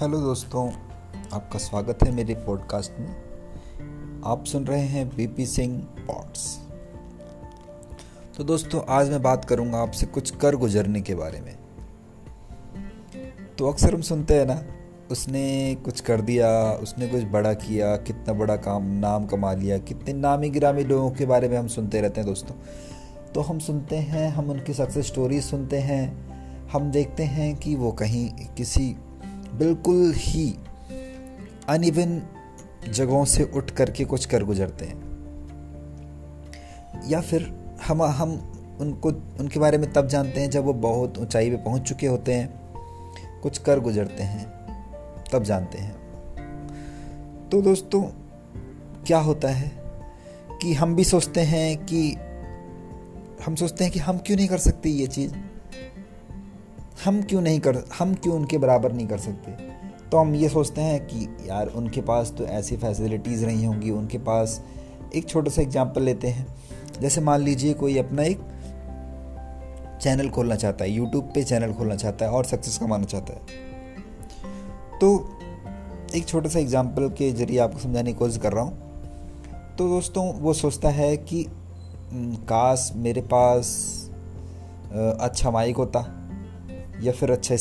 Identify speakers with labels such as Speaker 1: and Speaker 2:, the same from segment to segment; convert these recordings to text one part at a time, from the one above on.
Speaker 1: Hello दोस्तों, आपका स्वागत है मेरे पॉडकास्ट में। आप सुन रहे हैं बीपी सिंह पॉट्स तो दोस्तों, आज मैं बात करूँगा आपसे कुछ कर गुजरने के बारे में। तो अक्सर हम सुनते हैं ना, उसने कुछ कर दिया, उसने कुछ बड़ा किया, कितना बड़ा काम, नाम कमा लिया, कितने नामी गिरामी लोगों के बारे में हम सुनते रहते हैं दोस्तों। तो हम सुनते हैं, हम उनकी सक्सेस स्टोरीज सुनते हैं, हम देखते हैं कि वो कहीं किसी बिल्कुल ही अनइवन जगहों से उठ करके कुछ कर गुजरते हैं। या फिर हम हम उनको, उनके बारे में तब जानते हैं जब वो बहुत ऊंचाई पे पहुँच चुके होते हैं, कुछ कर गुजरते हैं, तब जानते हैं। तो दोस्तों, क्या होता है कि हम भी सोचते हैं कि, हम सोचते हैं कि हम क्यों नहीं कर सकते ये चीज़? हम क्यों नहीं कर, हम क्यों उनके बराबर नहीं कर सकते? तो हम ये सोचते हैं कि यार, उनके पास तो ऐसी फैसिलिटीज़ रही होंगी, उनके पास एक छोटा सा एग्जांपल लेते हैं। जैसे मान लीजिए कोई अपना एक चैनल खोलना चाहता है यूट्यूब पे चैनल खोलना चाहता है और सक्सेस कमाना चाहता है। तो एक छोटा सा एग्जांपल के ज़रिए आपको समझाने की कोशिश कर रहा हूँ। तो दोस्तों, वो सोचता है कि काश मेरे पास अच्छा माइक होता। या फिर अच्छा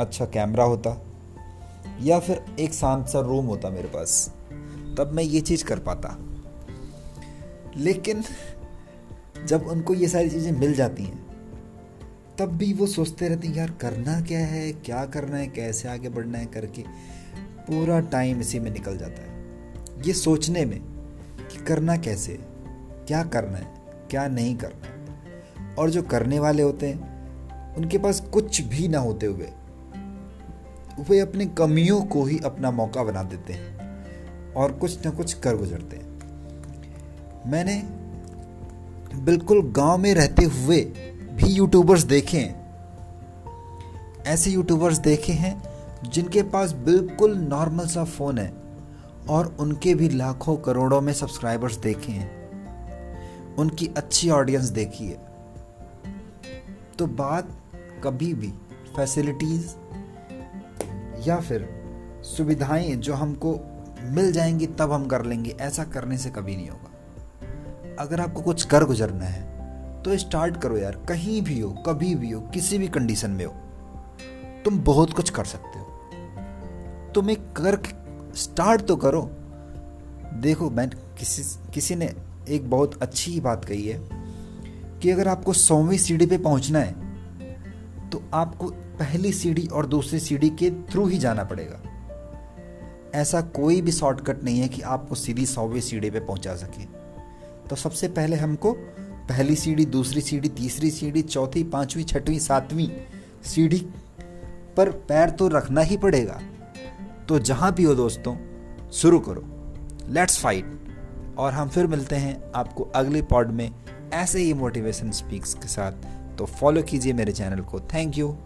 Speaker 1: अच्छा कैमरा होता, या फिर एक शांत सा रूम होता मेरे पास, तब मैं ये चीज़ कर पाता। लेकिन जब उनको ये सारी चीज़ें मिल जाती हैं, तब भी वो सोचते रहते हैं, यार, करना क्या है? क्या करना है? कैसे आगे बढ़ना है? करके पूरा टाइम इसी में निकल जाता है। ये सोचने में कि करना कैसे? क्या करना है? क्या नहीं करना है? और जो करने वाले होते हैं उनके पास कुछ भी ना होते हुए, वे अपनी कमियों को ही अपना मौका बना देते हैं और कुछ ना कुछ कर गुजरते हैं। मैंने बिल्कुल गाँव में रहते हुए भी यूट्यूबर्स देखे हैं। ऐसे यूट्यूबर्स देखे हैं जिनके पास बिल्कुल नॉर्मल सा फ़ोन है और उनके भी लाखों करोड़ों में सब्सक्राइबर्स देखे हैं। उनकी अच्छी ऑडियंस देखी है। तो बात कभी भी फैसिलिटीज़ या फिर सुविधाएँ जो हमको मिल जाएँगी, तब हम कर लेंगे। ऐसा करने से कभी नहीं होगा। अगर आपको कुछ कर गुजरना है तो स्टार्ट करो यार। कहीं भी हो, कभी भी हो, किसी भी कंडीशन में हो, तुम बहुत कुछ कर सकते हो। तुम एक कर स्टार्ट तो करो। देखो, मैं किसी किसी ने एक बहुत अच्छी बात कही है कि अगर आपको सौवीं सीढ़ी पे पहुँचना है तो आपको पहली सीढ़ी और दूसरी सीढ़ी के थ्रू ही जाना पड़ेगा। ऐसा कोई भी शॉर्टकट नहीं है कि आपको सीधी सौवीं सीढ़ी पे पहुँचा सके। तो सबसे पहले हमको पहली सीढ़ी, दूसरी सीढ़ी, तीसरी सीढ़ी, चौथी, पांचवी, छठवीं, सातवीं सीढ़ी पर पैर तो रखना ही पड़ेगा। तो जहाँ भी हो दोस्तों, शुरू करो। लेट्स फाइट और हम फिर मिलते हैं आपको अगले पॉड में ऐसे ही मोटिवेशन स्पीक्स के साथ। तो फॉलो कीजिए मेरे चैनल को. Thank you